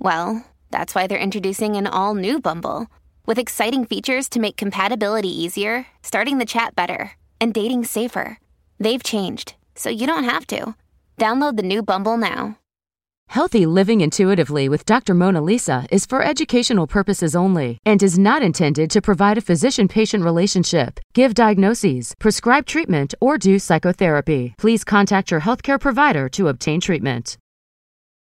Well, that's why they're introducing an all new Bumble with exciting features to make compatibility easier, starting the chat better, and dating safer. They've changed, so you don't have to. Download the new Bumble now. Healthy living intuitively with Dr. Mona Lisa is for educational purposes only and is not intended to provide a physician patient relationship, give diagnoses, prescribe treatment, or do psychotherapy. Please contact your healthcare provider to obtain treatment.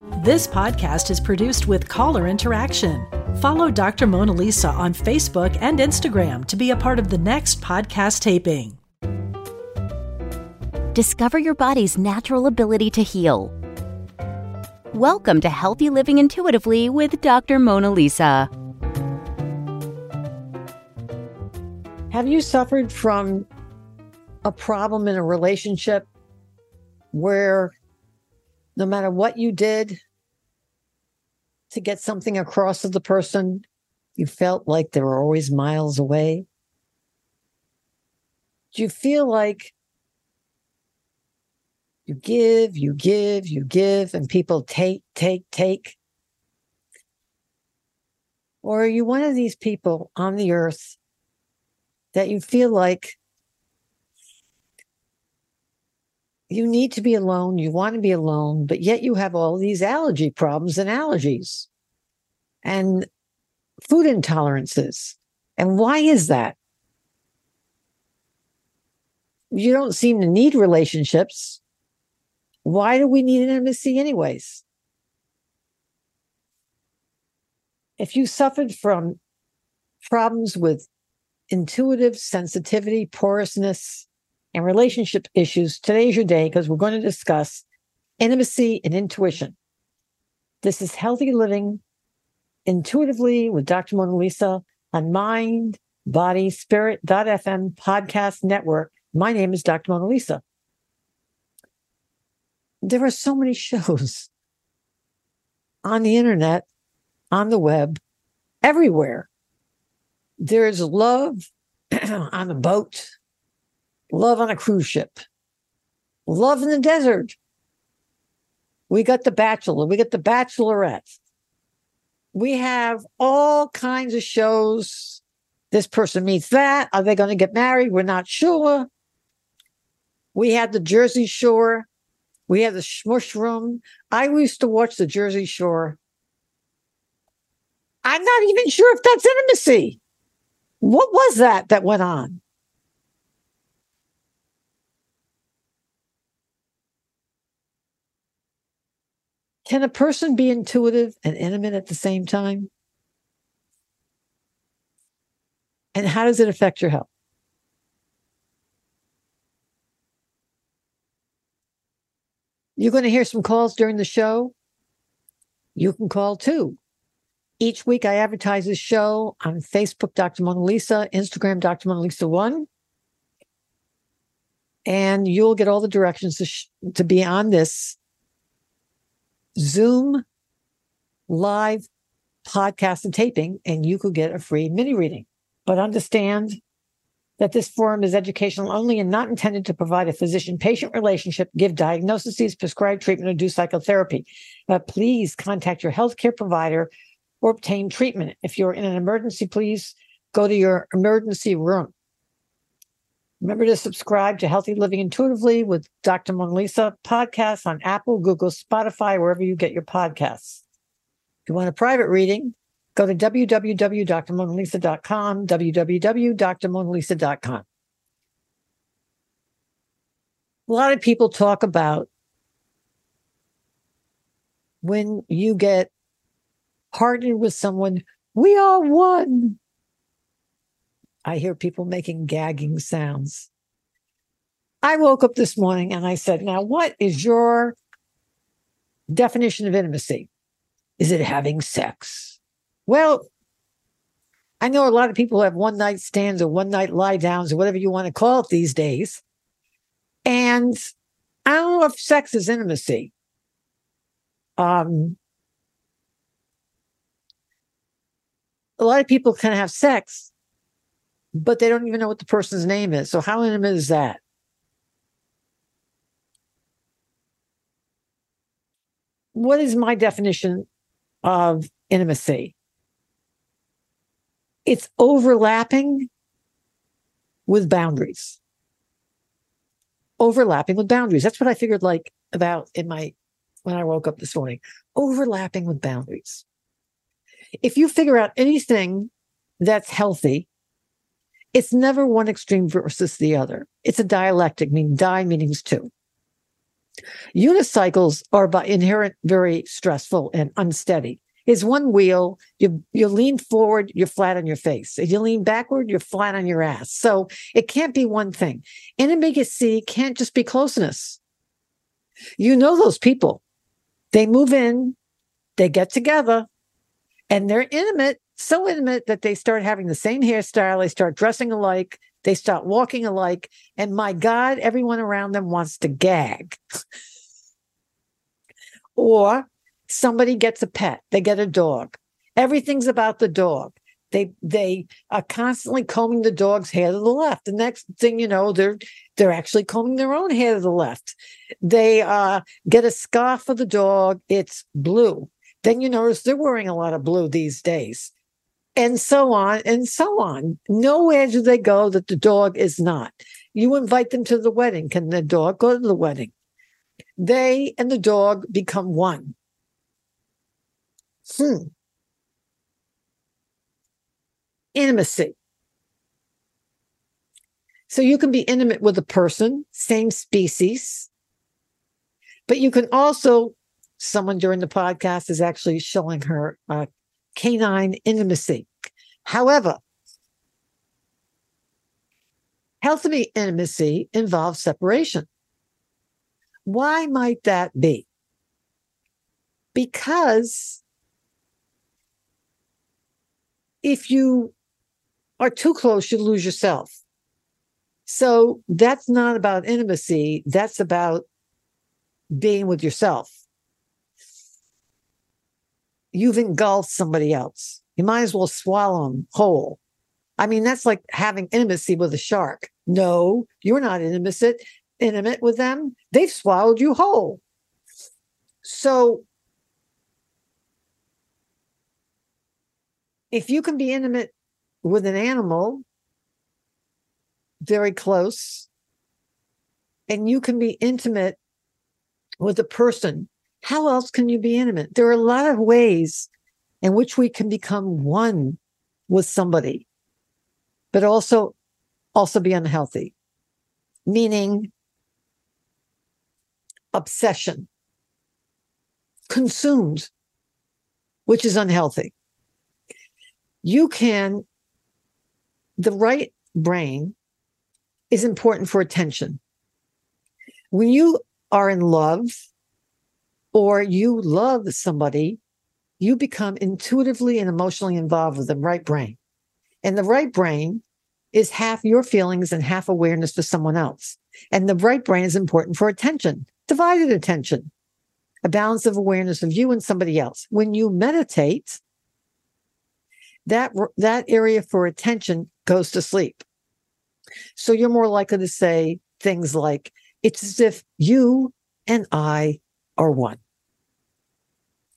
This podcast is produced with caller interaction. Follow Dr. Mona Lisa on Facebook and Instagram to be a part of the next podcast taping. Discover your body's natural ability to heal. Welcome to Healthy Living Intuitively with Dr. Mona Lisa. Have you suffered from a problem in a relationship where no matter what you did to get something across to the person, you felt like they were always miles away? Do you feel like you give, you give, you give, and people take, take, take? Or are you one of these people on the earth that you feel like you need to be alone, you want to be alone, but yet you have all these allergy problems and allergies and food intolerances. And why is that? You don't seem to need relationships. Why do we need intimacy, anyways? If you suffered from problems with intuitive sensitivity, porousness, and relationship issues, today's your day because we're going to discuss intimacy and intuition. This is Healthy Living Intuitively with Dr. Mona Lisa on Mind, Body, Spirit.fm podcast network. My name is Dr. Mona Lisa. There are so many shows on the internet, on the web, everywhere. There's love on the boat love on a cruise ship, love in the desert. We got the bachelor, we got the bachelorette. We have all kinds of shows. This person meets that. Are they going to get married? We're not sure. We had the Jersey Shore. We had the Smush Room. I used to watch the Jersey Shore. I'm not even sure if that's intimacy. What was that that went on? Can a person be intuitive and intimate at the same time? And how does it affect your health? You're going to hear some calls during the show. You can call too. Each week I advertise this show on Facebook, Dr. Mona Lisa, Instagram, Dr. Mona Lisa 1. And you'll get all the directions to, sh- to be on this Zoom live podcast and taping, and you could get a free mini reading. But understand that this forum is educational only and not intended to provide a physician patient relationship, give diagnoses, prescribe treatment, or do psychotherapy. But please contact your healthcare provider or obtain treatment. If you're in an emergency, please go to your emergency room. Remember to subscribe to Healthy Living Intuitively with Dr. Mona Lisa podcast on Apple, Google, Spotify, wherever you get your podcasts. If you want a private reading, Go to www.drmonalisa.com, www.drmonalisa.com. A lot of people talk about when you get partnered with someone, we are one. I hear people making gagging sounds. I woke up this morning and I said, Now, what is your definition of intimacy? Is it having sex? Well, I know a lot of people have one night stands or one night lie downs or whatever you want to call it these days. And I don't know if sex is intimacy. Um, a lot of people can have sex, but they don't even know what the person's name is. So, how intimate is that? What is my definition of intimacy? It's overlapping with boundaries. Overlapping with boundaries. That's what I figured like about in my when I woke up this morning. Overlapping with boundaries. If you figure out anything that's healthy, it's never one extreme versus the other. It's a dialectic, meaning die meanings two. Unicycles are by inherent very stressful and unsteady is one wheel. You you lean forward, you're flat on your face. If you lean backward, you're flat on your ass. So it can't be one thing. Intimacy can't just be closeness. You know those people. They move in, they get together, and they're intimate, so intimate that they start having the same hairstyle, they start dressing alike, they start walking alike, and my God, everyone around them wants to gag. or somebody gets a pet, they get a dog. Everything's about the dog. They they are constantly combing the dog's hair to the left. The next thing you know, they're they're actually combing their own hair to the left. They uh, get a scarf for the dog. It's blue. Then you notice they're wearing a lot of blue these days, and so on and so on. Nowhere do they go that the dog is not. You invite them to the wedding. Can the dog go to the wedding? They and the dog become one. Hmm. Intimacy. So you can be intimate with a person, same species, but you can also, someone during the podcast is actually showing her uh, canine intimacy. However, healthy intimacy involves separation. Why might that be? Because if you are too close, you lose yourself. So that's not about intimacy. That's about being with yourself. You've engulfed somebody else. You might as well swallow them whole. I mean, that's like having intimacy with a shark. No, you're not intimate, intimate with them. They've swallowed you whole. So if you can be intimate with an animal very close and you can be intimate with a person how else can you be intimate there are a lot of ways in which we can become one with somebody but also also be unhealthy meaning obsession consumed which is unhealthy you can, the right brain is important for attention. When you are in love or you love somebody, you become intuitively and emotionally involved with them, right brain. And the right brain is half your feelings and half awareness for someone else. And the right brain is important for attention, divided attention, a balance of awareness of you and somebody else. When you meditate, that that area for attention goes to sleep. So you're more likely to say things like, it's as if you and I are one.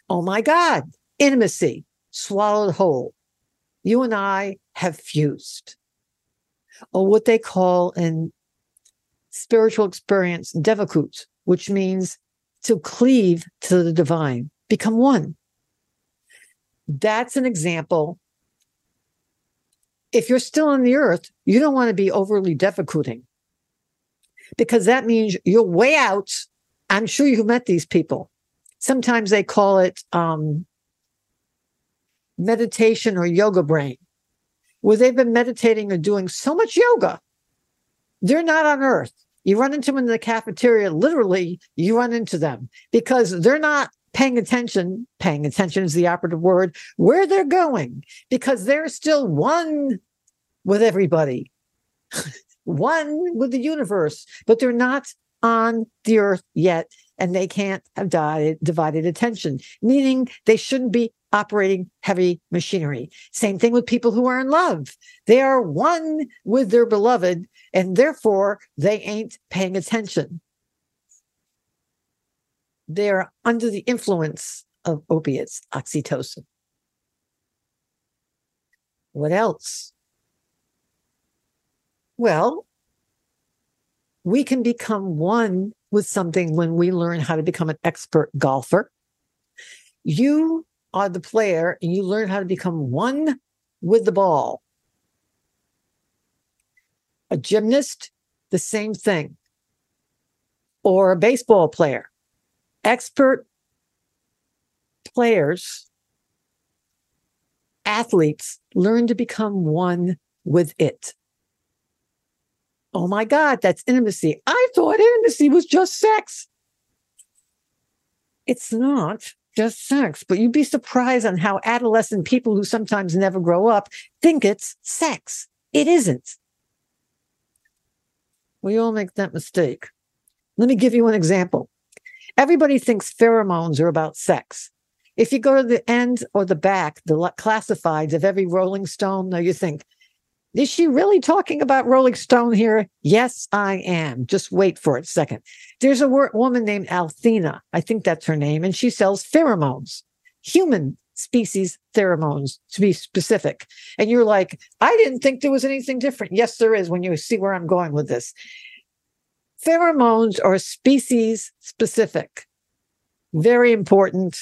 Oh my God, intimacy swallowed whole. You and I have fused. Or what they call in spiritual experience, devekut, which means to cleave to the divine, become one. That's an example. If you're still on the earth, you don't want to be overly defecating because that means you're way out. I'm sure you've met these people. Sometimes they call it um, meditation or yoga brain, where they've been meditating or doing so much yoga, they're not on earth. You run into them in the cafeteria, literally, you run into them because they're not paying attention. Paying attention is the operative word, where they're going, because they're still one with everybody, one with the universe, but they're not on the earth yet. And they can't have divided, divided attention, meaning they shouldn't be operating heavy machinery. Same thing with people who are in love. They are one with their beloved, and therefore they ain't paying attention. They're under the influence of opiates, oxytocin. What else? Well, we can become one with something when we learn how to become an expert golfer. You are the player and you learn how to become one with the ball. A gymnast, the same thing. Or a baseball player. Expert players, athletes learn to become one with it. Oh my God, that's intimacy. I thought intimacy was just sex. It's not just sex, but you'd be surprised on how adolescent people who sometimes never grow up think it's sex. It isn't. We all make that mistake. Let me give you an example. Everybody thinks pheromones are about sex. If you go to the end or the back, the classifieds of every Rolling Stone, now you think, is she really talking about Rolling Stone here? Yes, I am. Just wait for it a second. There's a woman named Althena. I think that's her name. And she sells pheromones, human species pheromones to be specific. And you're like, I didn't think there was anything different. Yes, there is when you see where I'm going with this. Pheromones are species specific. Very important.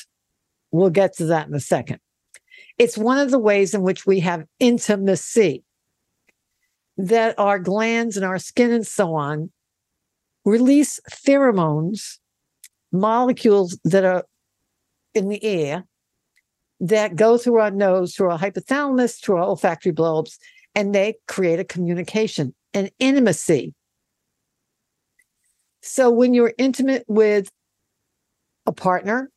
We'll get to that in a second. It's one of the ways in which we have intimacy that our glands and our skin and so on release pheromones, molecules that are in the air that go through our nose, through our hypothalamus, through our olfactory bulbs, and they create a communication, an intimacy. So when you're intimate with a partner,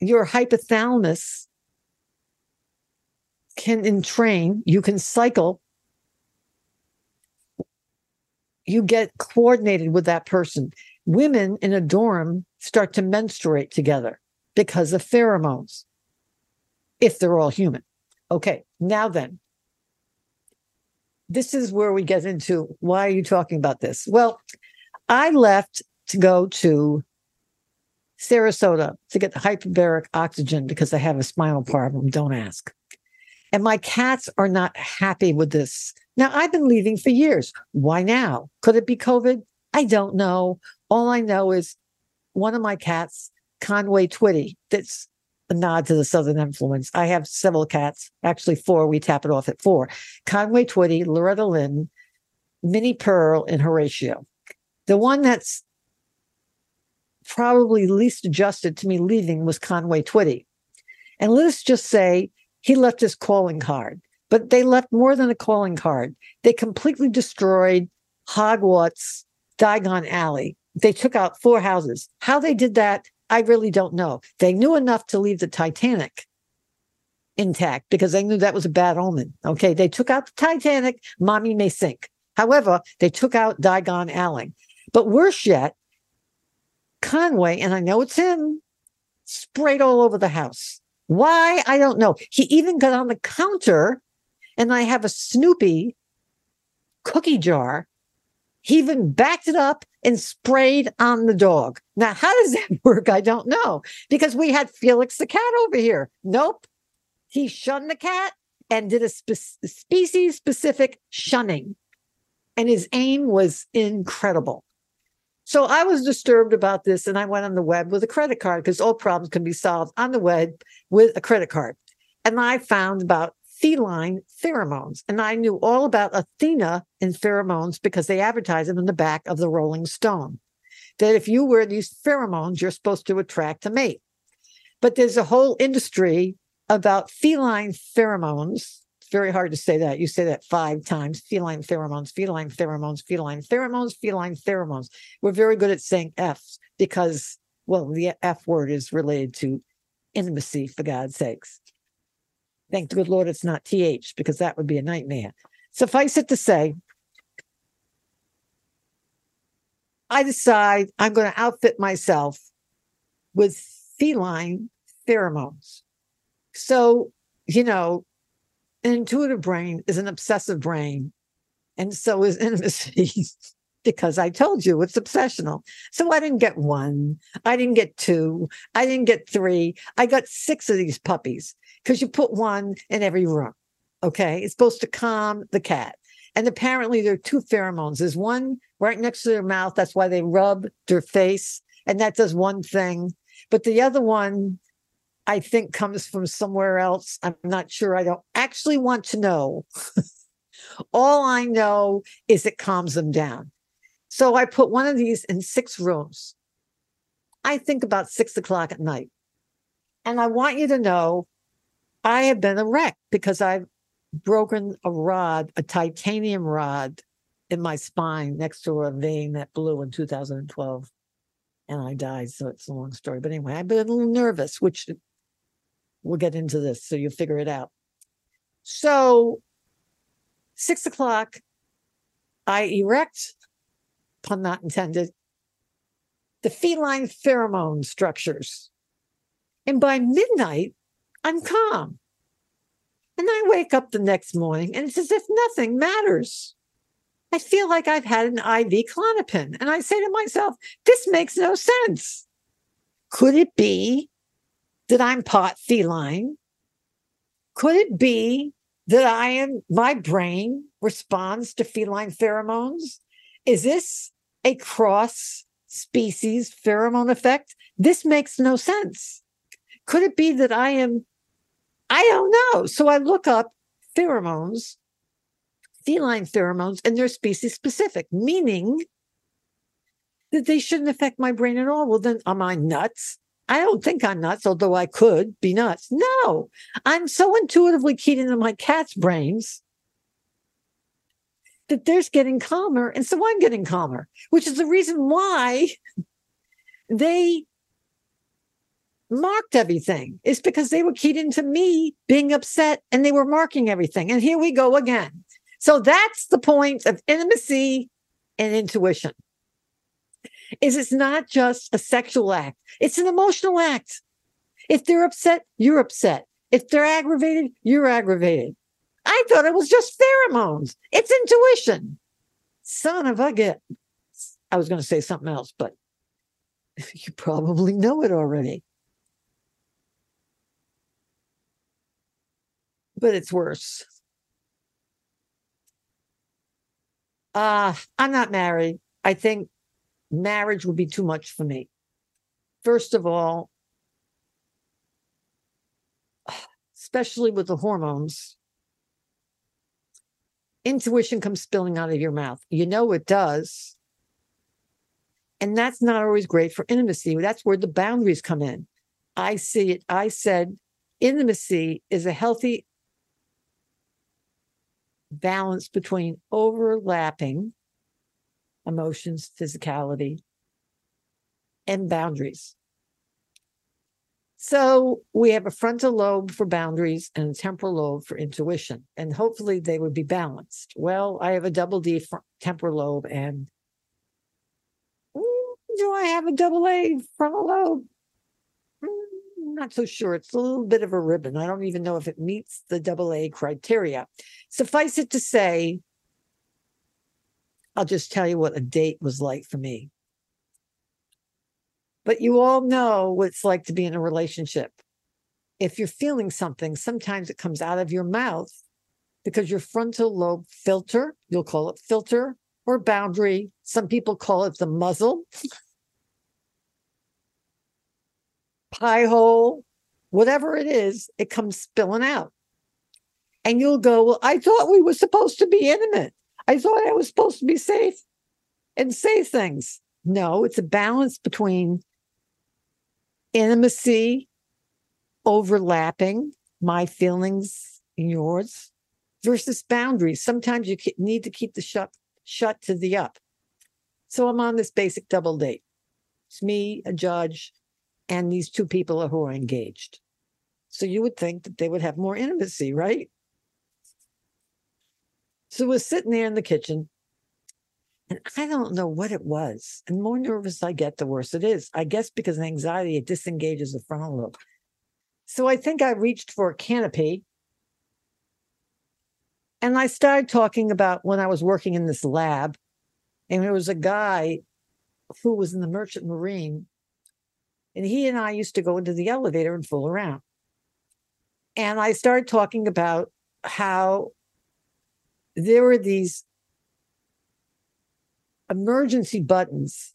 your hypothalamus can entrain, you can cycle you get coordinated with that person. Women in a dorm start to menstruate together because of pheromones, if they're all human. Okay, now then, this is where we get into why are you talking about this? Well, I left to go to Sarasota to get the hyperbaric oxygen because I have a spinal problem. Don't ask. And my cats are not happy with this now, I've been leaving for years. Why now? Could it be COVID? I don't know. All I know is one of my cats, Conway Twitty, that's a nod to the Southern influence. I have several cats, actually four. We tap it off at four. Conway Twitty, Loretta Lynn, Minnie Pearl, and Horatio. The one that's probably least adjusted to me leaving was Conway Twitty. And let's just say he left his calling card. But they left more than a calling card. They completely destroyed Hogwarts, Diagon Alley. They took out four houses. How they did that, I really don't know. They knew enough to leave the Titanic intact because they knew that was a bad omen. Okay. They took out the Titanic, mommy may sink. However, they took out Diagon Alley. But worse yet, Conway, and I know it's him, sprayed all over the house. Why? I don't know. He even got on the counter and I have a Snoopy cookie jar. He even backed it up and sprayed on the dog. Now, how does that work? I don't know because we had Felix the cat over here. Nope. He shunned the cat and did a spe- species specific shunning. And his aim was incredible. So I was disturbed about this and I went on the web with a credit card because all problems can be solved on the web with a credit card. And I found about feline pheromones. And I knew all about Athena and pheromones because they advertise them in the back of the Rolling Stone. That if you wear these pheromones, you're supposed to attract a mate. But there's a whole industry about feline pheromones. It's very hard to say that. You say that five times feline pheromones, feline pheromones, feline pheromones, feline pheromones. We're very good at saying F's because, well, the F word is related to intimacy, for God's sakes. Thank the good Lord it's not TH because that would be a nightmare. Suffice it to say, I decide I'm going to outfit myself with feline pheromones. So, you know, an intuitive brain is an obsessive brain, and so is intimacy. because I told you it's obsessional. So I didn't get one. I didn't get two. I didn't get three. I got six of these puppies because you put one in every room. Okay. It's supposed to calm the cat. And apparently there are two pheromones. There's one right next to their mouth. That's why they rub their face. And that does one thing. But the other one, I think, comes from somewhere else. I'm not sure. I don't actually want to know. All I know is it calms them down. So I put one of these in six rooms. I think about six o'clock at night. And I want you to know I have been a wreck because I've broken a rod, a titanium rod in my spine next to a vein that blew in 2012. And I died. So it's a long story. But anyway, I've been a little nervous, which we'll get into this so you'll figure it out. So, six o'clock, I erect, pun not intended, the feline pheromone structures. And by midnight, I'm calm. And I wake up the next morning and it's as if nothing matters. I feel like I've had an IV Klonopin. And I say to myself, this makes no sense. Could it be that I'm pot feline? Could it be that I am, my brain responds to feline pheromones? Is this a cross species pheromone effect? This makes no sense. Could it be that I am I don't know. So I look up pheromones, feline pheromones, and they're species specific, meaning that they shouldn't affect my brain at all. Well, then am I nuts? I don't think I'm nuts, although I could be nuts. No, I'm so intuitively keyed into my cat's brains that they're getting calmer. And so I'm getting calmer, which is the reason why they marked everything is because they were keyed into me being upset and they were marking everything. And here we go again. So that's the point of intimacy and intuition. Is it's not just a sexual act, it's an emotional act. If they're upset, you're upset. If they're aggravated, you're aggravated. I thought it was just pheromones. It's intuition. Son of a get. I was going to say something else, but you probably know it already. But it's worse. Uh, I'm not married. I think marriage would be too much for me. First of all, especially with the hormones, intuition comes spilling out of your mouth. You know it does. And that's not always great for intimacy. That's where the boundaries come in. I see it. I said intimacy is a healthy balance between overlapping emotions, physicality, and boundaries. So we have a frontal lobe for boundaries and a temporal lobe for intuition, and hopefully they would be balanced. Well, I have a double D temporal lobe, and mm, do I have a double A frontal lobe? Not so sure. It's a little bit of a ribbon. I don't even know if it meets the double A criteria. Suffice it to say, I'll just tell you what a date was like for me. But you all know what it's like to be in a relationship. If you're feeling something, sometimes it comes out of your mouth because your frontal lobe filter, you'll call it filter, or boundary. Some people call it the muzzle, pie hole, whatever it is, it comes spilling out. And you'll go, Well, I thought we were supposed to be intimate. I thought I was supposed to be safe and say things. No, it's a balance between intimacy, overlapping my feelings and yours versus boundaries. Sometimes you need to keep the shut shut to the up. So I'm on this basic double date. It's me, a judge, and these two people are who are engaged. So you would think that they would have more intimacy, right? So we're sitting there in the kitchen, and I don't know what it was. And more nervous I get, the worse it is. I guess because anxiety, it disengages the frontal lobe. So I think I reached for a canopy. And I started talking about when I was working in this lab, and there was a guy who was in the Merchant Marine, and he and I used to go into the elevator and fool around. And I started talking about how there were these emergency buttons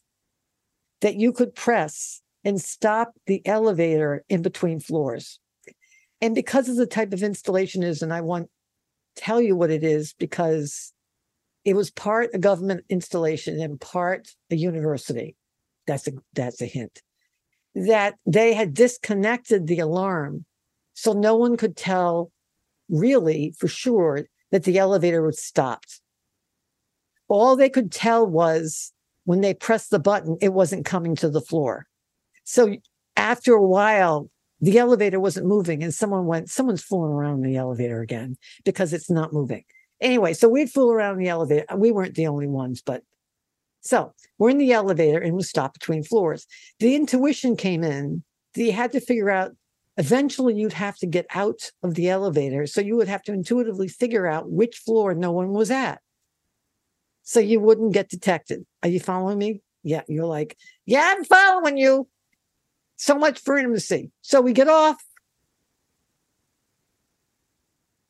that you could press and stop the elevator in between floors. And because of the type of installation is, and I want to tell you what it is because it was part a government installation and part a university. That's a that's a hint. That they had disconnected the alarm so no one could tell really for sure that the elevator was stopped. All they could tell was when they pressed the button, it wasn't coming to the floor. So after a while, the elevator wasn't moving, and someone went, someone's fooling around in the elevator again because it's not moving. Anyway, so we'd fool around in the elevator. We weren't the only ones, but so we're in the elevator and we stop between floors. The intuition came in that you had to figure out eventually you'd have to get out of the elevator. So you would have to intuitively figure out which floor no one was at. So you wouldn't get detected. Are you following me? Yeah. You're like, yeah, I'm following you. So much for intimacy. So we get off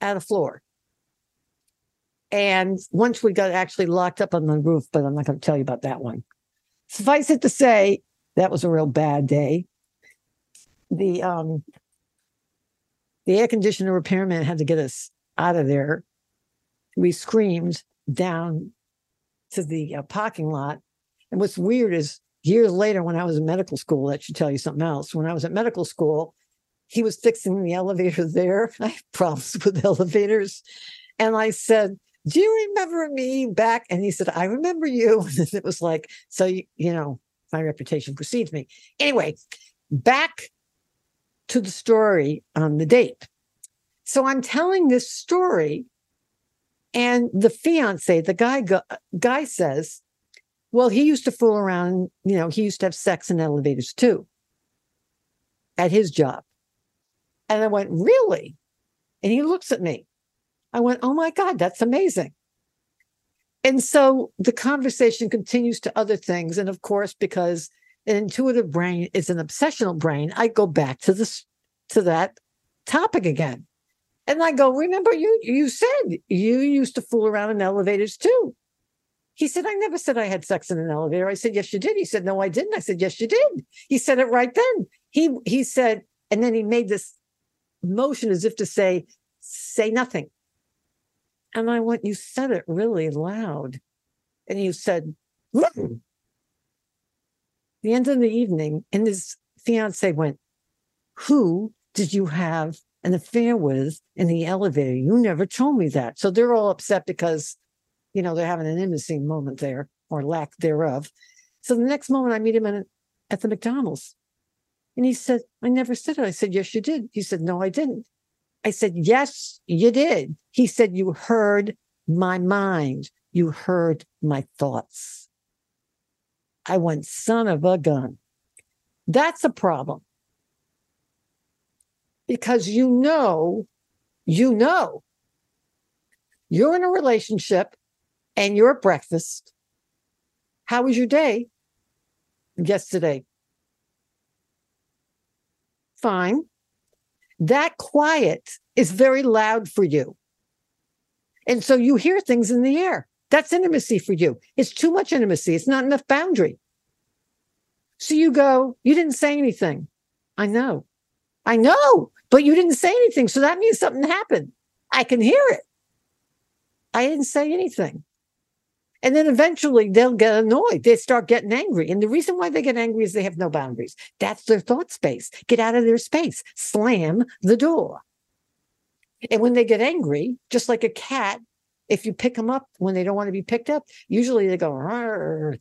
at a floor. And once we got actually locked up on the roof, but I'm not going to tell you about that one. Suffice it to say, that was a real bad day the um the air conditioner repairman had to get us out of there. We screamed down to the uh, parking lot. And what's weird is years later, when I was in medical school, that should tell you something else. When I was at medical school, he was fixing the elevator there. I have problems with elevators. And I said, Do you remember me back? And he said, I remember you. And it was like, so, you, you know, my reputation precedes me. Anyway, back to the story on the date. So I'm telling this story, and the fiance, the guy, guy says, well, he used to fool around, you know, he used to have sex in elevators too at his job. And I went, really? And he looks at me. I went, oh my God, that's amazing. And so the conversation continues to other things. And of course, because an intuitive brain is an obsessional brain, I go back to this to that topic again. And I go, remember you you said you used to fool around in elevators too. He said, I never said I had sex in an elevator. I said, Yes, you did. He said, No, I didn't. I said, Yes, you did. He said it right then. He he said, and then he made this motion as if to say, say nothing. And I went, You said it really loud. And he said, mm. The end of the evening, and his fiance went, Who did you have an affair with in the elevator? You never told me that. So they're all upset because, you know, they're having an intimacy moment there or lack thereof. So the next moment I meet him in, at the McDonald's. And he said, I never said it. I said, Yes, you did. He said, No, I didn't. I said, Yes, you did. He said, You heard my mind. You heard my thoughts. I went, Son of a gun. That's a problem because you know, you know, you're in a relationship and you're at breakfast. How was your day yesterday? Fine. That quiet is very loud for you. And so you hear things in the air. That's intimacy for you. It's too much intimacy. It's not enough boundary. So you go, you didn't say anything. I know. I know, but you didn't say anything. So that means something happened. I can hear it. I didn't say anything. And then eventually they'll get annoyed. They start getting angry. And the reason why they get angry is they have no boundaries. That's their thought space. Get out of their space. Slam the door. And when they get angry, just like a cat, if you pick them up when they don't want to be picked up, usually they go,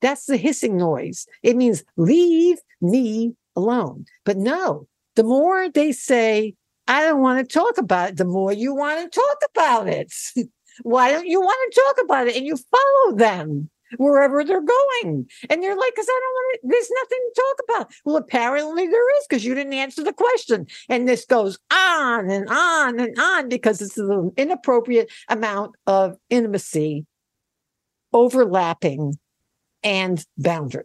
that's the hissing noise. It means leave me alone. But no, the more they say, I don't want to talk about it, the more you want to talk about it. Why don't you want to talk about it? And you follow them wherever they're going. And you're like, because I don't want to, there's nothing to talk about. Well, apparently there is because you didn't answer the question. And this goes on and on and on because it's an inappropriate amount of intimacy overlapping and boundary.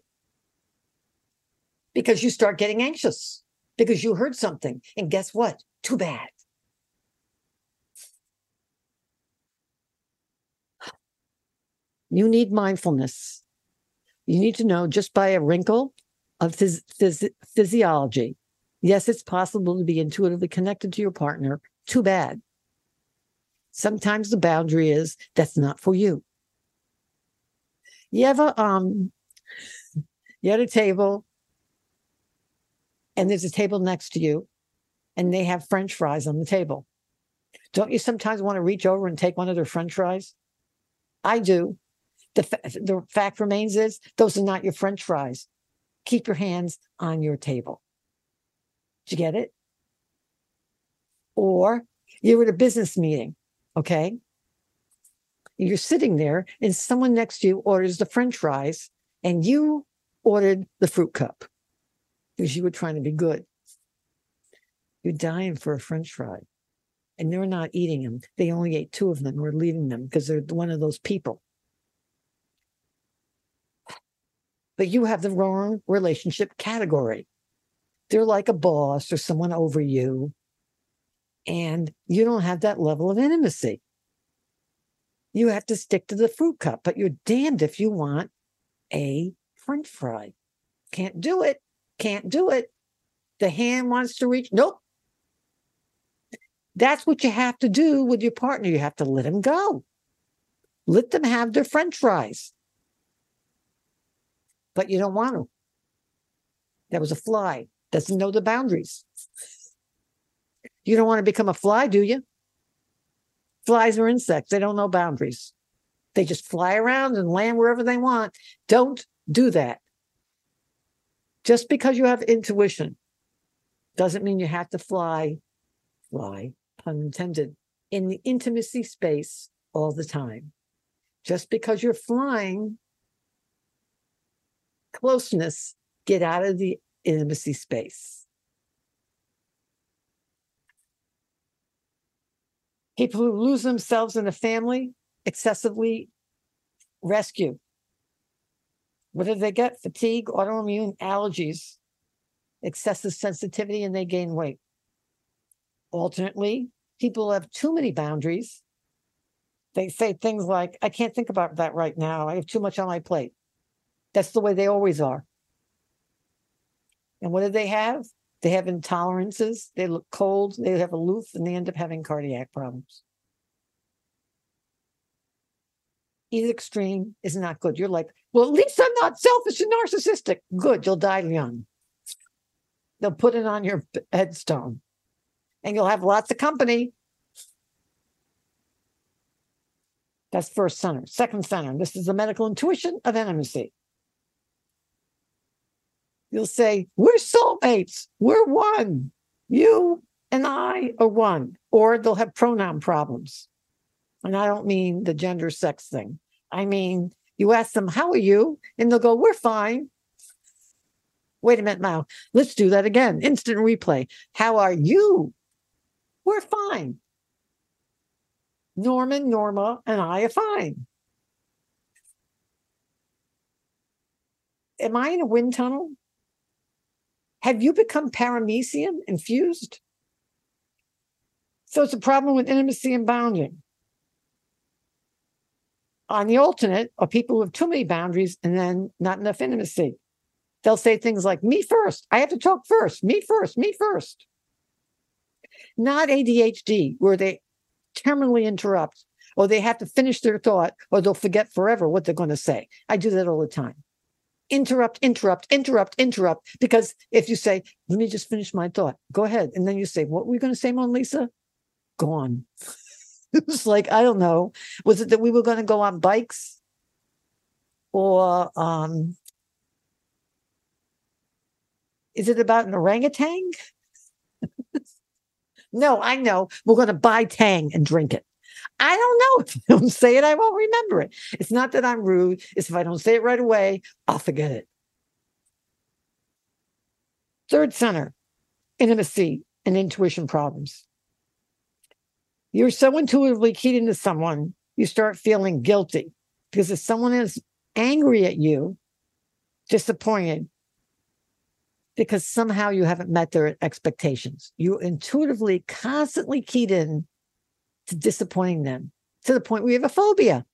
Because you start getting anxious because you heard something. And guess what? Too bad. You need mindfulness. You need to know just by a wrinkle of phys- phys- physiology. Yes, it's possible to be intuitively connected to your partner. Too bad. Sometimes the boundary is that's not for you. You ever um you at a table and there's a table next to you and they have french fries on the table. Don't you sometimes want to reach over and take one of their french fries? I do. The, the fact remains is those are not your french fries. Keep your hands on your table. Did you get it? Or you're at a business meeting, okay? You're sitting there and someone next to you orders the french fries and you ordered the fruit cup because you were trying to be good. You're dying for a french fry and they're not eating them. They only ate two of them. We're leaving them because they're one of those people. But you have the wrong relationship category. They're like a boss or someone over you, and you don't have that level of intimacy. You have to stick to the fruit cup, but you're damned if you want a french fry. Can't do it. Can't do it. The hand wants to reach. Nope. That's what you have to do with your partner. You have to let them go. Let them have their french fries but you don't want to. That was a fly, doesn't know the boundaries. You don't want to become a fly, do you? Flies are insects, they don't know boundaries. They just fly around and land wherever they want. Don't do that. Just because you have intuition doesn't mean you have to fly, fly, pun intended, in the intimacy space all the time. Just because you're flying closeness, get out of the intimacy space. People who lose themselves in a family excessively rescue. What do they get? Fatigue, autoimmune, allergies, excessive sensitivity, and they gain weight. Alternately, people have too many boundaries. They say things like, I can't think about that right now. I have too much on my plate. That's the way they always are. And what do they have? They have intolerances. They look cold. They have aloof, and they end up having cardiac problems. Either extreme is not good. You're like, well, at least I'm not selfish and narcissistic. Good, you'll die young. They'll put it on your headstone, and you'll have lots of company. That's first center. Second center. This is the medical intuition of intimacy. You'll say, We're soulmates. We're one. You and I are one. Or they'll have pronoun problems. And I don't mean the gender sex thing. I mean, you ask them, How are you? And they'll go, We're fine. Wait a minute now. Let's do that again. Instant replay. How are you? We're fine. Norman, Norma, and I are fine. Am I in a wind tunnel? Have you become paramecium infused? So it's a problem with intimacy and bounding. On the alternate are people who have too many boundaries and then not enough intimacy. They'll say things like, me first. I have to talk first. Me first. Me first. Not ADHD, where they terminally interrupt or they have to finish their thought or they'll forget forever what they're going to say. I do that all the time. Interrupt, interrupt, interrupt, interrupt. Because if you say, let me just finish my thought, go ahead. And then you say, what were we going to say, Mona Lisa? Gone. it was like, I don't know. Was it that we were going to go on bikes? Or um, is it about an orangutan? no, I know. We're going to buy Tang and drink it. I don't know. If I don't say it, I won't remember it. It's not that I'm rude. It's if I don't say it right away, I'll forget it. Third center, intimacy and intuition problems. You're so intuitively keyed into someone, you start feeling guilty because if someone is angry at you, disappointed, because somehow you haven't met their expectations. You intuitively, constantly keyed in to disappointing them to the point you have a phobia.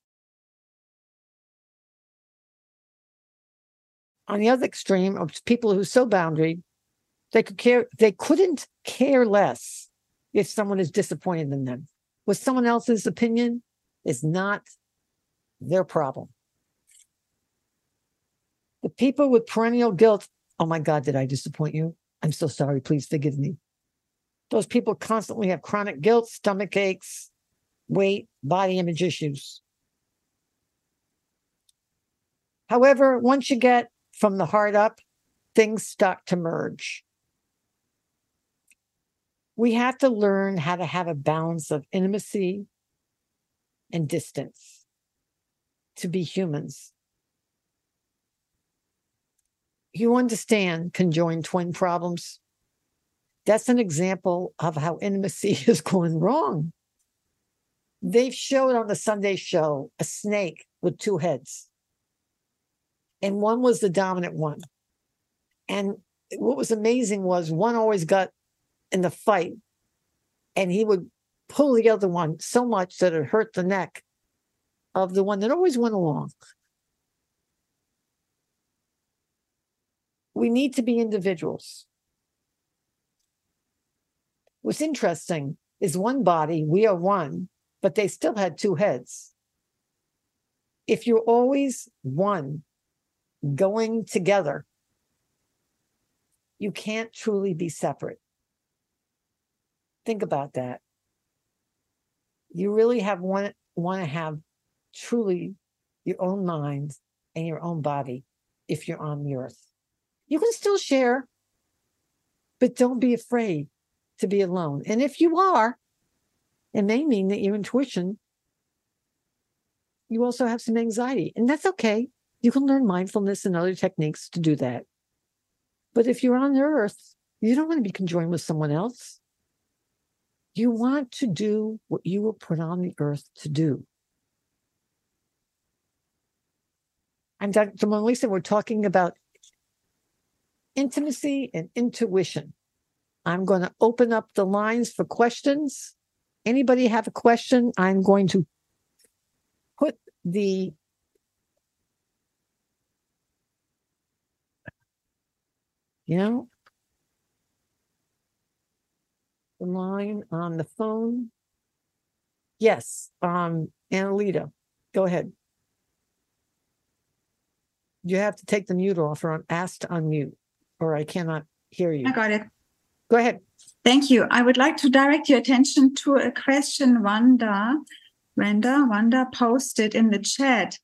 On the other extreme of people who are so boundary, they could care, they couldn't care less if someone is disappointed in them. With someone else's opinion is not their problem. The people with perennial guilt, oh my God, did I disappoint you? I'm so sorry. Please forgive me. Those people constantly have chronic guilt, stomach aches, weight, body image issues. However, once you get from the heart up, things start to merge. We have to learn how to have a balance of intimacy and distance to be humans. You understand conjoined twin problems? That's an example of how intimacy is going wrong. They've showed on the Sunday show a snake with two heads, and one was the dominant one. And what was amazing was one always got in the fight, and he would pull the other one so much that it hurt the neck of the one that always went along. We need to be individuals. What's interesting is one body, we are one, but they still had two heads. If you're always one going together, you can't truly be separate. Think about that. You really have one want to have truly your own mind and your own body if you're on the earth. You can still share, but don't be afraid to be alone. And if you are, it may mean that your intuition, you also have some anxiety, and that's okay. You can learn mindfulness and other techniques to do that. But if you're on earth, you don't want to be conjoined with someone else. You want to do what you were put on the earth to do. I'm Dr. Mona Lisa. We're talking about intimacy and intuition. I'm going to open up the lines for questions. Anybody have a question? I'm going to put the you know the line on the phone. Yes, um, Annalita, go ahead. You have to take the mute off or I'm asked to unmute, or I cannot hear you. I got it. Go ahead. Thank you. I would like to direct your attention to a question Wanda, Wanda, Wanda posted in the chat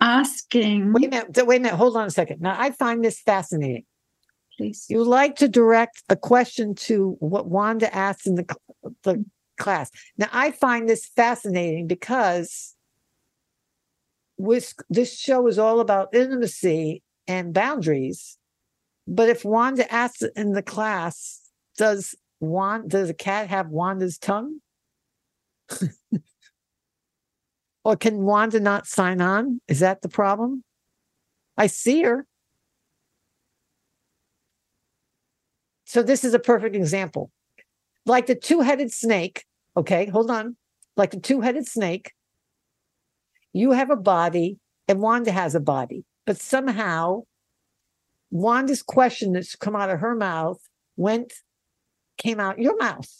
asking. Wait a minute. Wait a minute. Hold on a second. Now, I find this fascinating. Please. You like to direct a question to what Wanda asked in the, the class. Now, I find this fascinating because with, this show is all about intimacy and boundaries. But if Wanda asks in the class, does Wanda, does a cat have Wanda's tongue? or can Wanda not sign on? Is that the problem? I see her. So this is a perfect example. Like the two-headed snake, okay, hold on. Like the two-headed snake, You have a body and Wanda has a body, but somehow Wanda's question that's come out of her mouth went, came out your mouth.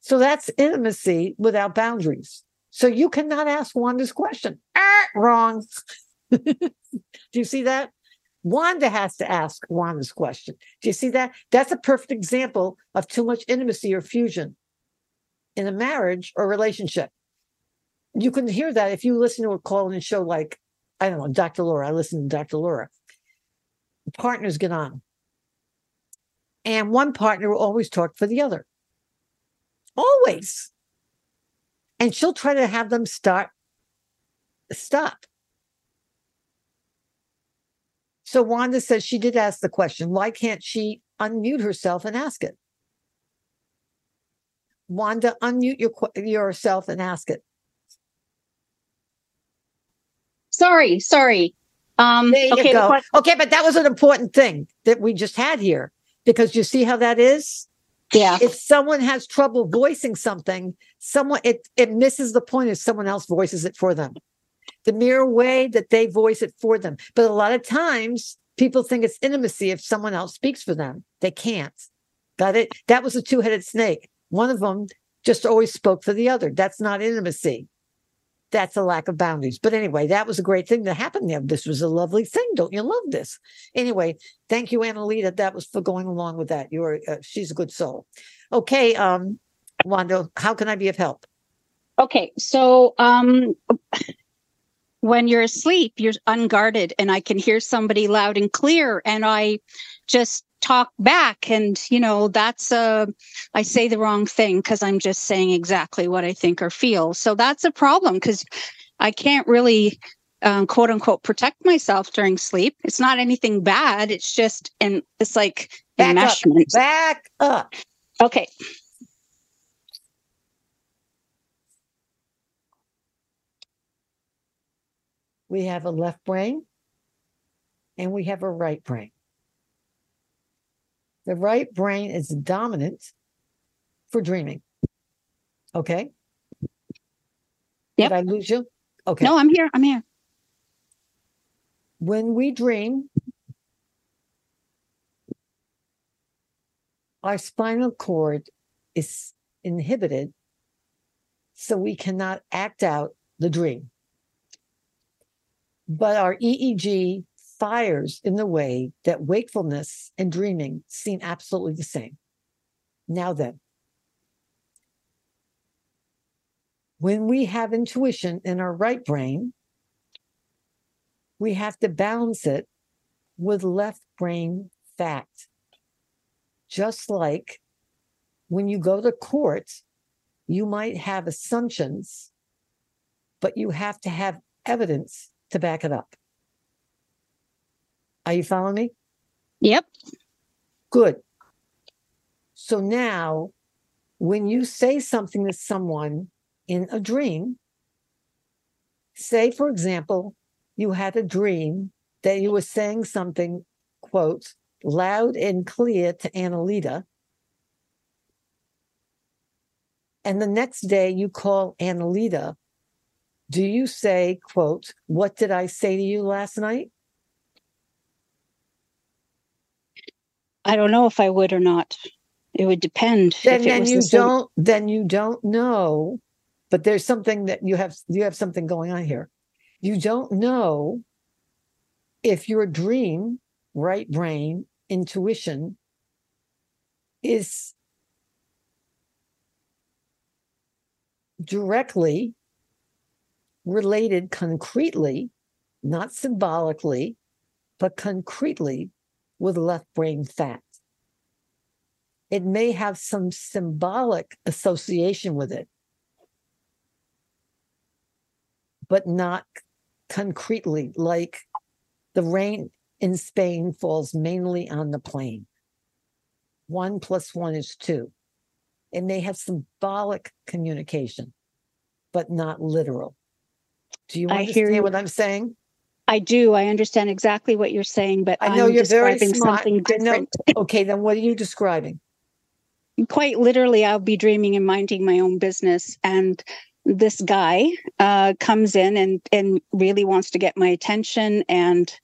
So that's intimacy without boundaries. So you cannot ask Wanda's question. Ah, wrong. Do you see that? Wanda has to ask Wanda's question. Do you see that? That's a perfect example of too much intimacy or fusion in a marriage or relationship. You can hear that if you listen to a call in show like, I don't know, Dr. Laura. I listen to Dr. Laura. Partners get on. And one partner will always talk for the other. Always. And she'll try to have them start, stop. So Wanda says she did ask the question. Why can't she unmute herself and ask it? Wanda, unmute your, yourself and ask it. Sorry, sorry. Um, there you okay, go. Okay, but that was an important thing that we just had here because you see how that is. Yeah. If someone has trouble voicing something, someone it it misses the point if someone else voices it for them. The mere way that they voice it for them. But a lot of times people think it's intimacy if someone else speaks for them. They can't. Got it? That was a two-headed snake. One of them just always spoke for the other. That's not intimacy. That's a lack of boundaries. But anyway, that was a great thing that happened there. This was a lovely thing. Don't you love this? Anyway, thank you, Annalita. That was for going along with that. You're uh, she's a good soul. Okay, um, Wanda, how can I be of help? Okay, so um, when you're asleep, you're unguarded, and I can hear somebody loud and clear, and I just talk back. And you know that's a i say the wrong thing because i'm just saying exactly what i think or feel. So that's a problem because i can't really um, quote unquote protect myself during sleep. It's not anything bad. It's just and it's like back enmeshment. Up, back up. Okay. We have a left brain and we have a right brain the right brain is dominant for dreaming. Okay. Yep. Did I lose you? Okay. no i'm here i'm here When we dream, our spinal cord is inhibited, so we cannot act out the dream. But our EEG fires in the way that wakefulness and dreaming seem absolutely the same. Now then, when we have intuition in our right brain, we have to balance it with left brain fact. Just like when you go to court, you might have assumptions, but you have to have evidence to back it up. Are you following me? yep Good. So now, when you say something to someone in a dream, say, for example, you had a dream that you were saying something, quote, loud and clear to Annalita. And the next day you call Annalita. Do you say, quote, what did I say to you last night? I don't know if i would or not. It would depend then, then you the don't then you don't know but there's something that you have you have something going on here. You don't know if your dream right brain intuition is directly related concretely not symbolically but concretely with left brain fat it may have some symbolic association with it, but not concretely, like the rain in Spain falls mainly on the plain. One plus one is two. It may have symbolic communication, but not literal. Do you understand what I'm saying? I do. I understand exactly what you're saying, but I know I'm you're very describing smart. something different. Okay, then what are you describing? Quite literally, I'll be dreaming and minding my own business, and this guy uh, comes in and and really wants to get my attention and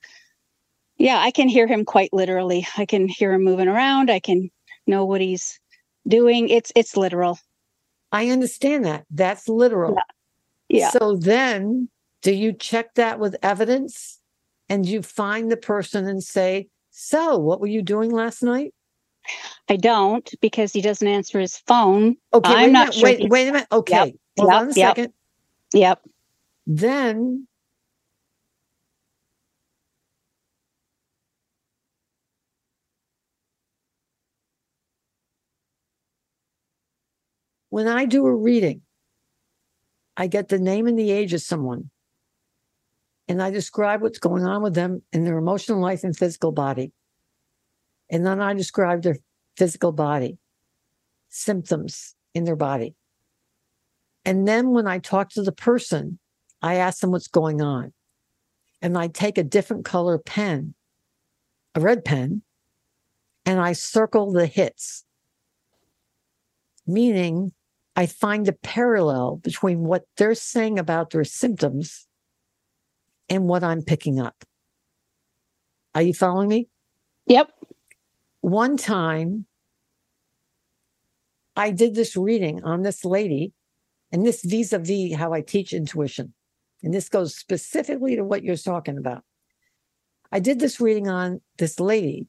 yeah i can hear him quite literally i can hear him moving around i can know what he's doing it's it's literal I understand that. That's literal. yeah So then do you check that with evidence and you find the person and say, So what were you doing last night? i don't because he doesn't answer his phone Okay, I'm wait, not minute, sure wait, wait a minute. Okay. Hold Yep, on a yep. second. yep Then when I do a reading, I get the name and the age of someone. And I describe what's going on with them in their emotional life and physical body. And then I describe their physical body, symptoms in their body. And then when I talk to the person, I ask them what's going on. And I take a different color pen, a red pen, and I circle the hits, meaning I find a parallel between what they're saying about their symptoms and what I'm picking up. Are you following me? yep One time, I did this reading on this lady, and this vis a vis how I teach intuition. And this goes specifically to what you're talking about. I did this reading on this lady,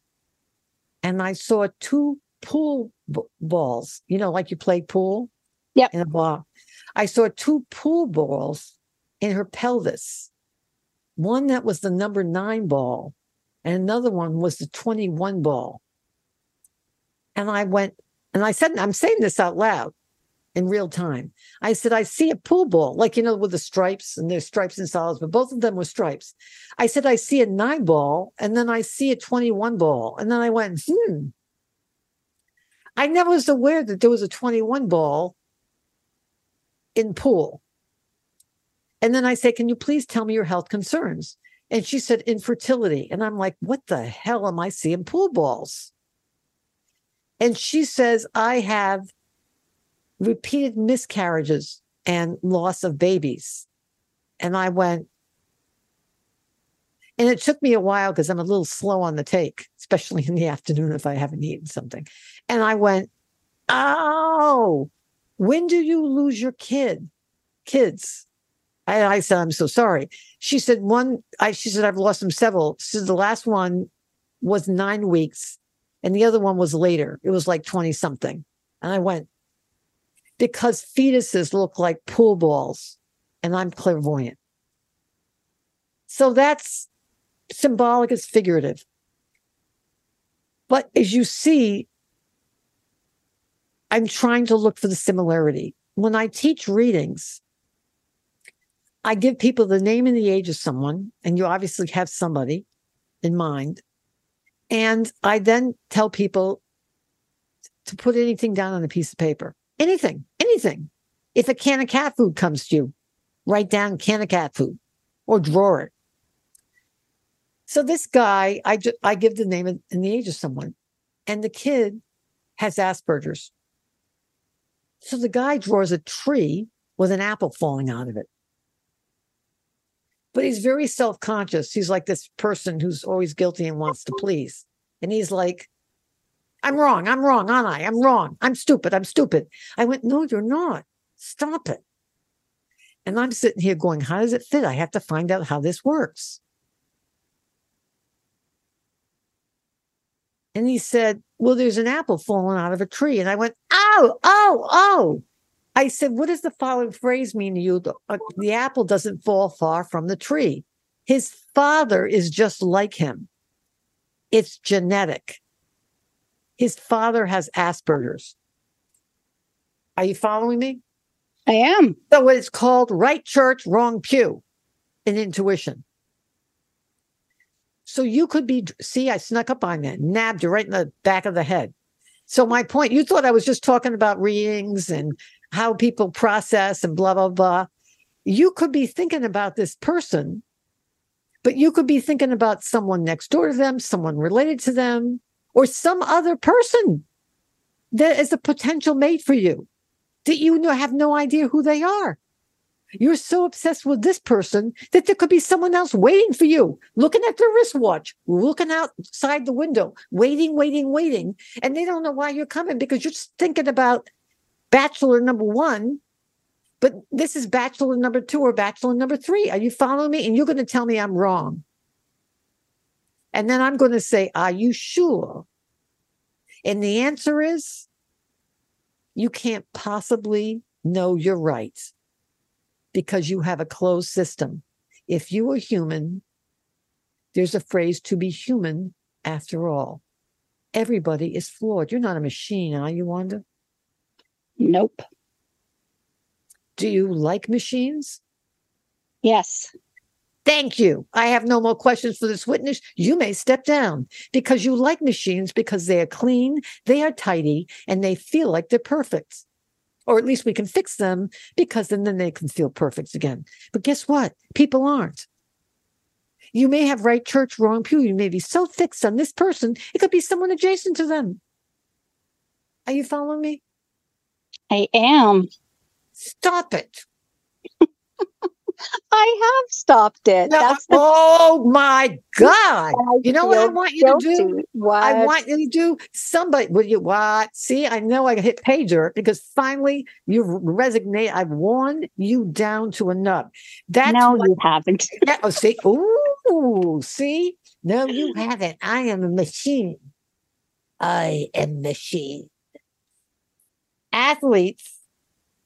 and I saw two pool b- balls, you know, like you play pool Yep. in a ball. I saw two pool balls in her pelvis. One that was the number nine ball, and another one was the 21 ball. And I went, and I said, I'm saying this out loud in real time. I said, I see a pool ball, like, you know, with the stripes and there's stripes and solids, but both of them were stripes. I said, I see a nine ball and then I see a 21 ball. And then I went, hmm. I never was aware that there was a 21 ball in pool. And then I say, Can you please tell me your health concerns? And she said, Infertility. And I'm like, What the hell am I seeing pool balls? And she says, I have repeated miscarriages and loss of babies. And I went, and it took me a while because I'm a little slow on the take, especially in the afternoon if I haven't eaten something. And I went, Oh, when do you lose your kid? Kids. I, I said, I'm so sorry. She said, one, I, she said, I've lost them several. She said, the last one was nine weeks and the other one was later. It was like 20 something. And I went, because fetuses look like pool balls and I'm clairvoyant. So that's symbolic as figurative. But as you see, I'm trying to look for the similarity. When I teach readings, I give people the name and the age of someone, and you obviously have somebody in mind. And I then tell people to put anything down on a piece of paper. Anything, anything. If a can of cat food comes to you, write down can of cat food or draw it. So this guy, I ju- I give the name and the age of someone, and the kid has Asperger's. So the guy draws a tree with an apple falling out of it. But he's very self conscious. He's like this person who's always guilty and wants to please. And he's like, I'm wrong. I'm wrong, aren't I? I'm wrong. I'm stupid. I'm stupid. I went, No, you're not. Stop it. And I'm sitting here going, How does it fit? I have to find out how this works. And he said, Well, there's an apple falling out of a tree. And I went, Oh, oh, oh. I said, What does the following phrase mean to you? The, uh, the apple doesn't fall far from the tree. His father is just like him. It's genetic. His father has Asperger's. Are you following me? I am. So it's called right church, wrong pew in intuition. So you could be, see, I snuck up on you, nabbed you right in the back of the head. So my point, you thought I was just talking about readings and how people process and blah, blah, blah. You could be thinking about this person, but you could be thinking about someone next door to them, someone related to them, or some other person that is a potential mate for you that you have no idea who they are. You're so obsessed with this person that there could be someone else waiting for you, looking at their wristwatch, looking outside the window, waiting, waiting, waiting. And they don't know why you're coming because you're just thinking about bachelor number one. But this is bachelor number two or bachelor number three. Are you following me? And you're going to tell me I'm wrong. And then I'm going to say, Are you sure? And the answer is, You can't possibly know you're right because you have a closed system. If you are human, there's a phrase to be human after all. Everybody is flawed. You're not a machine, are you, Wanda? Nope. Do you like machines? Yes. Thank you. I have no more questions for this witness. You may step down because you like machines because they are clean, they are tidy, and they feel like they're perfect or at least we can fix them because then, then they can feel perfect again. But guess what? People aren't. You may have right church, wrong pew. You may be so fixed on this person, it could be someone adjacent to them. Are you following me? I am. Stop it. I have stopped it. No, That's the oh my God. I You know what I want you to do? What? I want you to do somebody. Will you what? See, I know I hit pager because finally you've resignate. I've worn you down to a nub. That's no, what, you haven't. yeah, oh, see, ooh, see, no, you haven't. I am a machine. I am machine. Athletes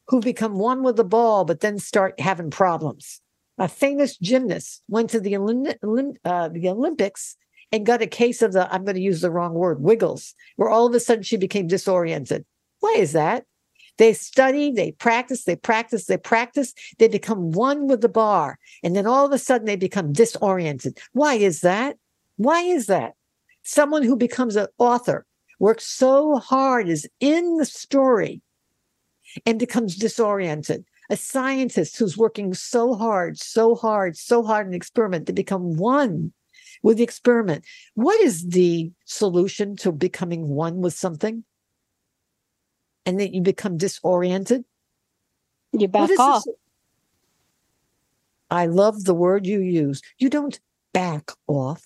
who become one with the ball, but then start having problems. A famous gymnast went to the, Olymp- uh, the Olympics and got a case of the, I'm going to use the wrong word, wiggles, where all of a sudden she became disoriented. Why is that? They study, they practice, they practice, they practice, they become one with the bar. And then all of a sudden they become disoriented. Why is that? Why is that? Someone who becomes an author works so hard, is in the story, and becomes disoriented. A scientist who's working so hard, so hard, so hard in an experiment to become one with the experiment. What is the solution to becoming one with something? And then you become disoriented? You back off. s- I love the word you use. You don't back off.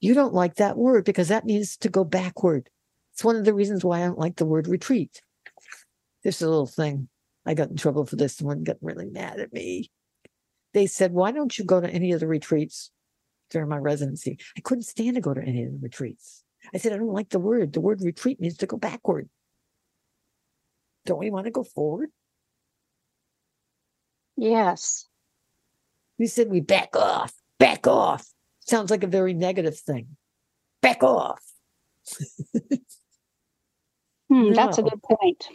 You don't like that word because that means to go backward. It's one of the reasons why I don't like the word retreat. This is a little thing. I got in trouble for this. Someone got really mad at me. They said, Why don't you go to any of the retreats during my residency? I couldn't stand to go to any of the retreats. I said, I don't like the word. The word retreat means to go backward. Don't we want to go forward? Yes. You said we back off, back off. Sounds like a very negative thing. Back off. Hmm, That's a good point.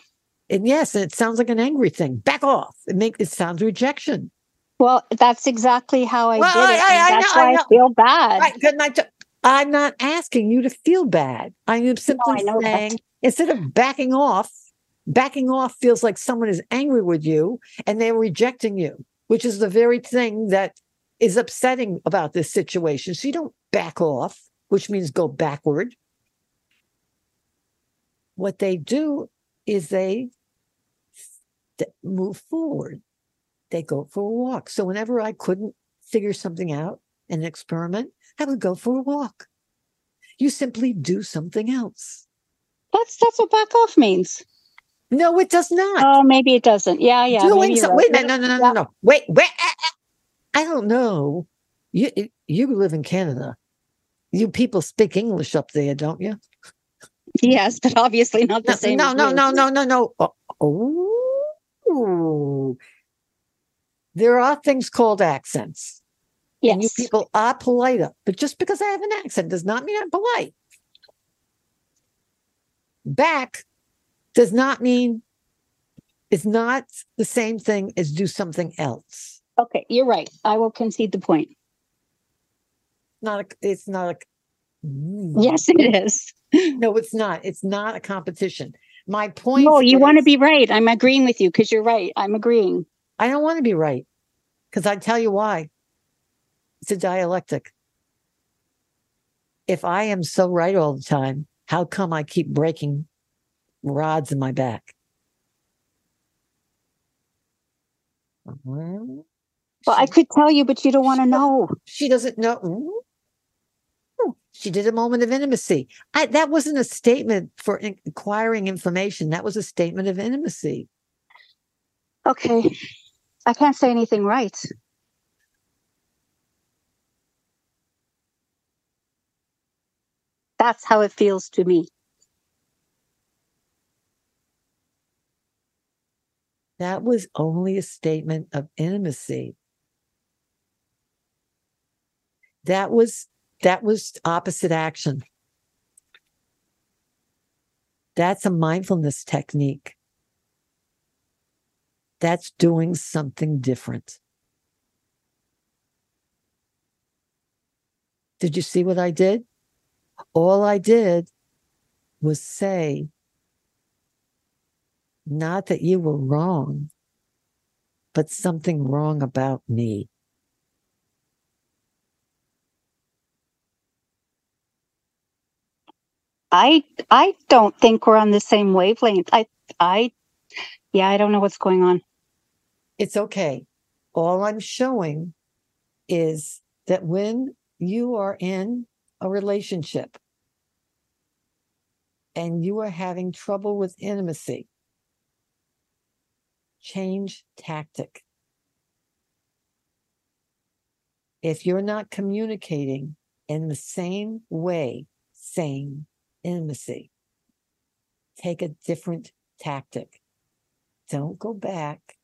And yes, it sounds like an angry thing. Back off. It make it sounds rejection. Well, that's exactly how I Well, did it. I- I- that's know- I why I, feel bad. Right, good night. I'm not asking you to feel bad. I am simply I know that. saying instead of backing off, backing off feels like someone is angry with you and they're rejecting you, which is the very thing that is upsetting about this situation. So you don't back off, which means go backward. What they do is they move forward. They go for a walk. So whenever I couldn't figure something out, an experiment, I would go for a walk. You simply do something else. That's that's what back off means. No, it does not. Oh, maybe it doesn't. Yeah, yeah. Doing you're right. wait a minute, no, no, no, no, no. Wait, wait. ah, ah. I don't know. You you live in Canada. You people speak English up there, don't you? Yes, but obviously not the No, same. no, no, no, no, no, no. Oh, oh. There are things called accents. And you Yes. people are polite, but just because I have an accent does not mean I'm polite. Back does not mean it's not the same thing as do something else. Okay, you're right. I will concede the point. Not a, it's not a Mm. Yes, it is. no, it's not. It's not a competition. My point No, you want to be right. I'm agreeing with you because you're right. I'm agreeing. I don't want to be right. Because I tell you why. It's a dialectic. If I am so right all the time, how come I keep breaking rods in my back? Well, Well, I could tell you, but you don't want to know. she doesn't know. She did a moment of intimacy. I, that wasn't a statement for in- acquiring information. That was a statement of intimacy. Okay. I can't say anything right. That's how it feels to me. That was only a statement of intimacy. That was that was opposite action. That's a mindfulness technique. That's doing something different. Did you see what I did? All I did was say, not that you were wrong, but something wrong about me. I I don't think we're on the same wavelength. I I yeah, I don't know what's going on. It's okay. All I'm showing is that when you are in a relationship and you are having trouble with intimacy, change tactic. If you're not communicating in the same way, same intimacy, take a different tactic. Don't go back.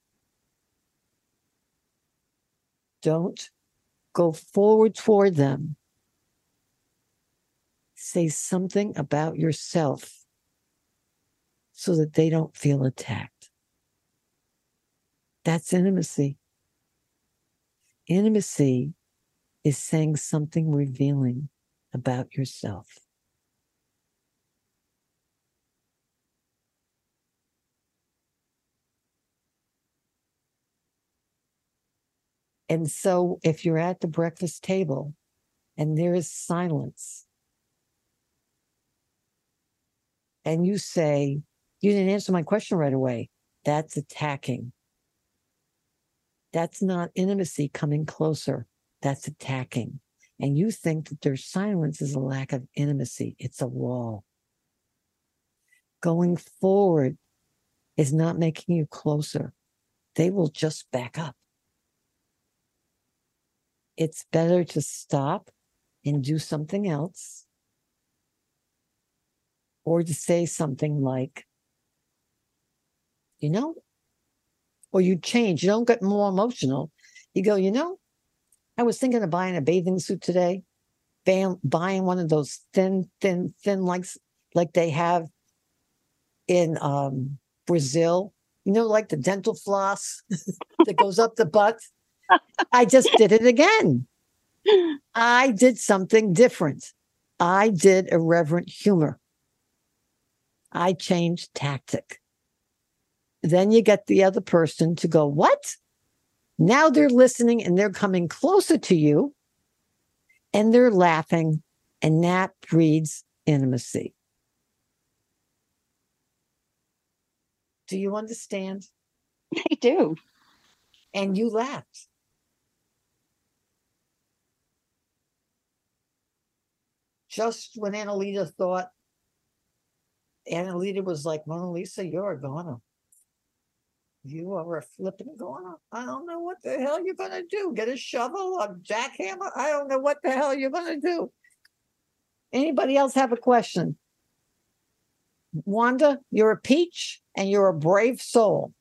Don't go forward toward them. Say something about yourself so that they don't feel attacked. That's intimacy. Intimacy is saying something revealing about yourself. And so if you're at the breakfast table and there is silence, and you say, You didn't answer my question right away, that's attacking. That's not intimacy coming closer. That's attacking. And you think that their silence is a lack of intimacy, it's a wall. Going forward is not making you closer, they will just back up. It's better to stop and do something else or to say something like, you know, or you change, you don't get more emotional. You go, you know, I was thinking of buying a bathing suit today, buying, buying one of those thin, thin, thin like like they have in um, Brazil. You know, like the dental floss that goes up the butt. I just did it again. I did something different. I did irreverent humor. I changed tactic. Then you get the other person to go, What? Now they're listening and they're coming closer to you and they're laughing, and that breeds intimacy. Do you understand? I do. And you laughed. Just when Annalita thought, Annalita was like, Mona Lisa, you're a goner. You are a flipping goner. I don't know what the hell you're to do. Get a shovel, a jackhammer? I don't know what the hell you're to do. Anybody else have a question? Wanda, you're a peach and you're a brave soul.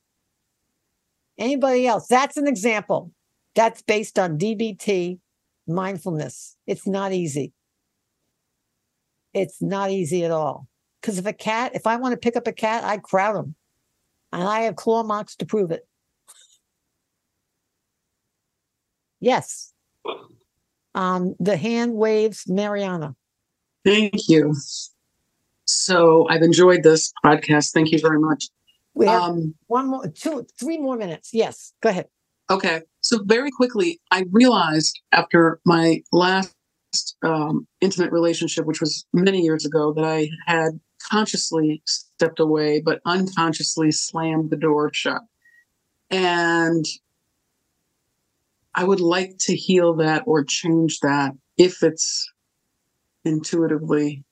Anybody else? That's an example. That's based on DBT mindfulness. It's not easy. It's not easy at all. Because if a cat, if I want to pick up a cat, I crowd them. And I have claw marks to prove it. Yes. Um, the hand waves, Mariana. Thank you. So I've enjoyed this podcast. Thank you very much. We have Um, one more, two, three more minutes. Yes, go ahead. okay. So very quickly, I realized after my last um, intimate relationship, which was many years ago, that I had consciously stepped away, but unconsciously slammed the door shut. And I would like to heal that or change that if it's intuitively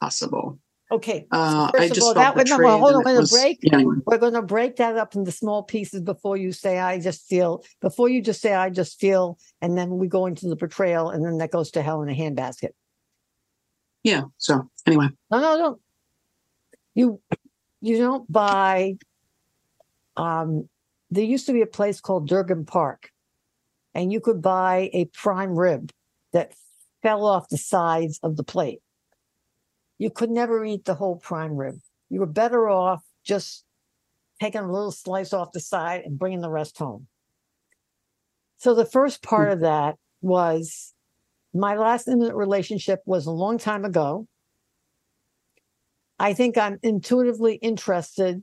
possible. Okay. Uh, First I of just all, that would no, well, hold on, we're gonna break. yeah, anyway. We're gonna break that up into small pieces before you say I just feel before you just say I just feel and then we go into the betrayal and then that goes to hell in a handbasket. yeah. So anyway, No, no, no. You you don't buy um there used to be a place called Durgin Park, and you could buy a prime rib that fell off the sides of the plate. You could never eat the whole prime rib. You were better off just taking a little slice off the side and bringing the rest home. So the first part of that was my last intimate relationship was a long time ago. I think I'm intuitively interested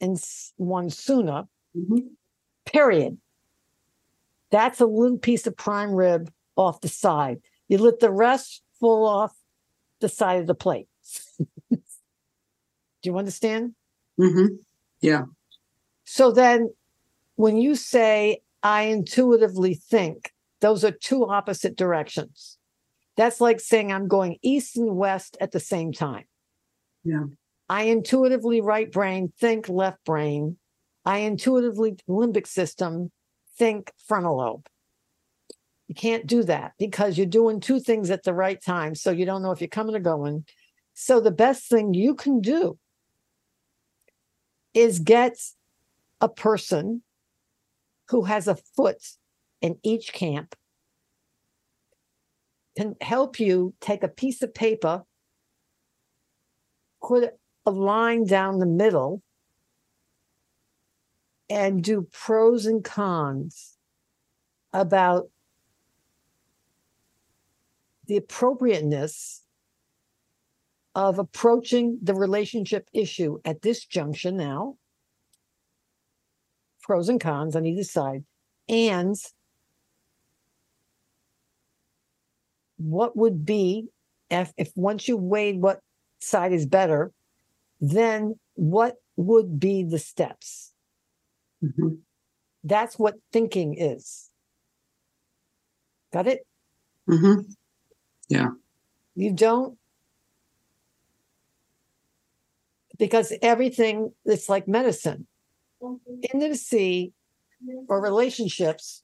in one sooner, Mhm. period. That's a little piece of prime rib off the side. You let the rest fall off the side of the plate. Do you understand? Mhm. yeah, So then when you say, I intuitively think, those are two opposite directions. That's like saying I'm going east and west at the same time. Yeah. I intuitively right brain, think left brain. I intuitively limbic system, think frontal lobe. You can't do that because you're doing two things at the right time. So you don't know if you're coming or going. So the best thing you can do is get a person who has a foot in each camp can help you take a piece of paper, put a line down the middle, and do pros and cons about the appropriateness of approaching the relationship issue at this junction now. Pros and cons on either side. And what would be if, if once you weighed what side is better then what would be the steps? Mhm. that's what thinking is. Got it Mhm. You don't because everything it's like medicine. Intimacy or relationships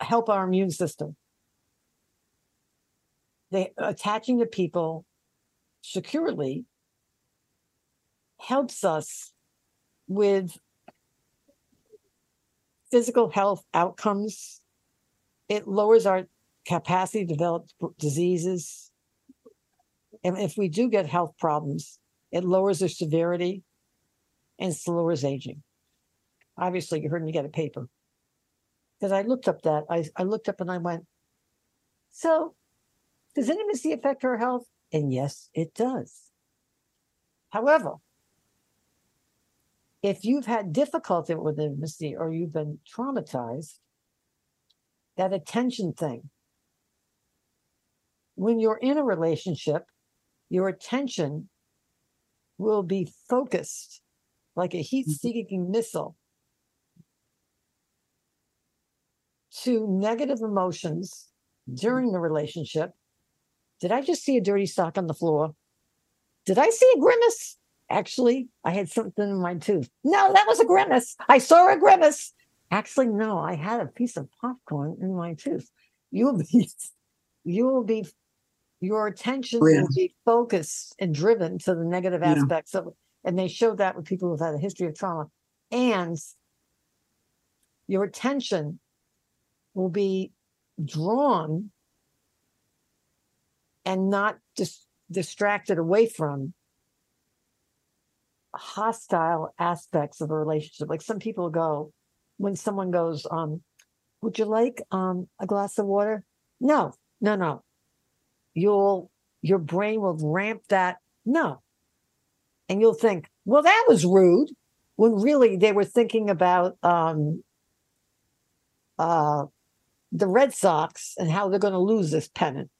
help our immune system. They attaching to people securely helps us with physical health outcomes. It lowers our capacity to develop diseases. And if we do get health problems, it lowers their severity and lowers aging. Obviously, you heard me get a paper. Because I looked up that. I, I looked up and I went, so does intimacy affect our health? And yes, it does. However, if you've had difficulty with intimacy or you've been traumatized, that attention thing, when you're in a relationship, your attention will be focused like a heat mm-hmm. seeking missile to negative emotions mm-hmm. during the relationship. Did I just see a dirty sock on the floor? Did I see a grimace? Actually, I had something in my tooth. No, that was a grimace. I saw a grimace. Actually, no, I had a piece of popcorn in my tooth. You'll be, you will be, your attention Oh, yeah. will be focused and driven to the negative Yeah. aspects of it. And they showed that with people who've had a history of trauma. And your attention will be drawn and not dis- distracted away from hostile aspects of a relationship. Like some people go, when someone goes, um, would you like um, a glass of water? No, no, no. You'll, your brain will ramp that. No. And you'll think, well, that was rude. When really they were thinking about um, uh, the Red Sox and how they're going to lose this pennant.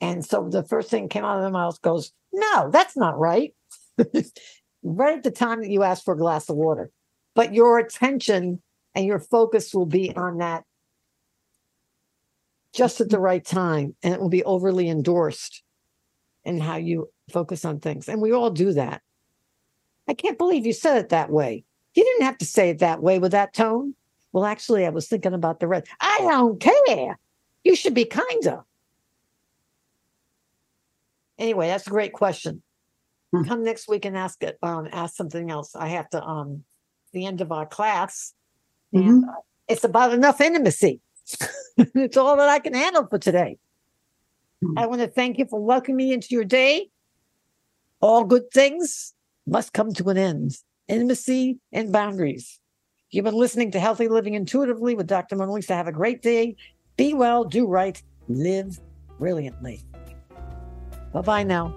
And so the first thing came out of their mouth goes, no, that's not right. right at the time that you asked for a glass of water. but your attention and your focus will be on that just at the right time and it will be overly endorsed in how you focus on things and we all do that. I can't believe you said it that way. You didn't have to say it that way with that tone. Well actually i was thinking about the rest. I don't care. You should be kinder anyway that's a great question. Hmm. come next week and ask it um ask something else. I have to um the end of our class and uh, it's about enough intimacy. It's all that i can handle for today. Hmm. i want to thank you for welcoming me into your day. All good things must come to an end. Intimacy and boundaries. You've been listening to healthy living intuitively with dr mona lisa. Have a great day. Be well do right live brilliantly. Bye-bye now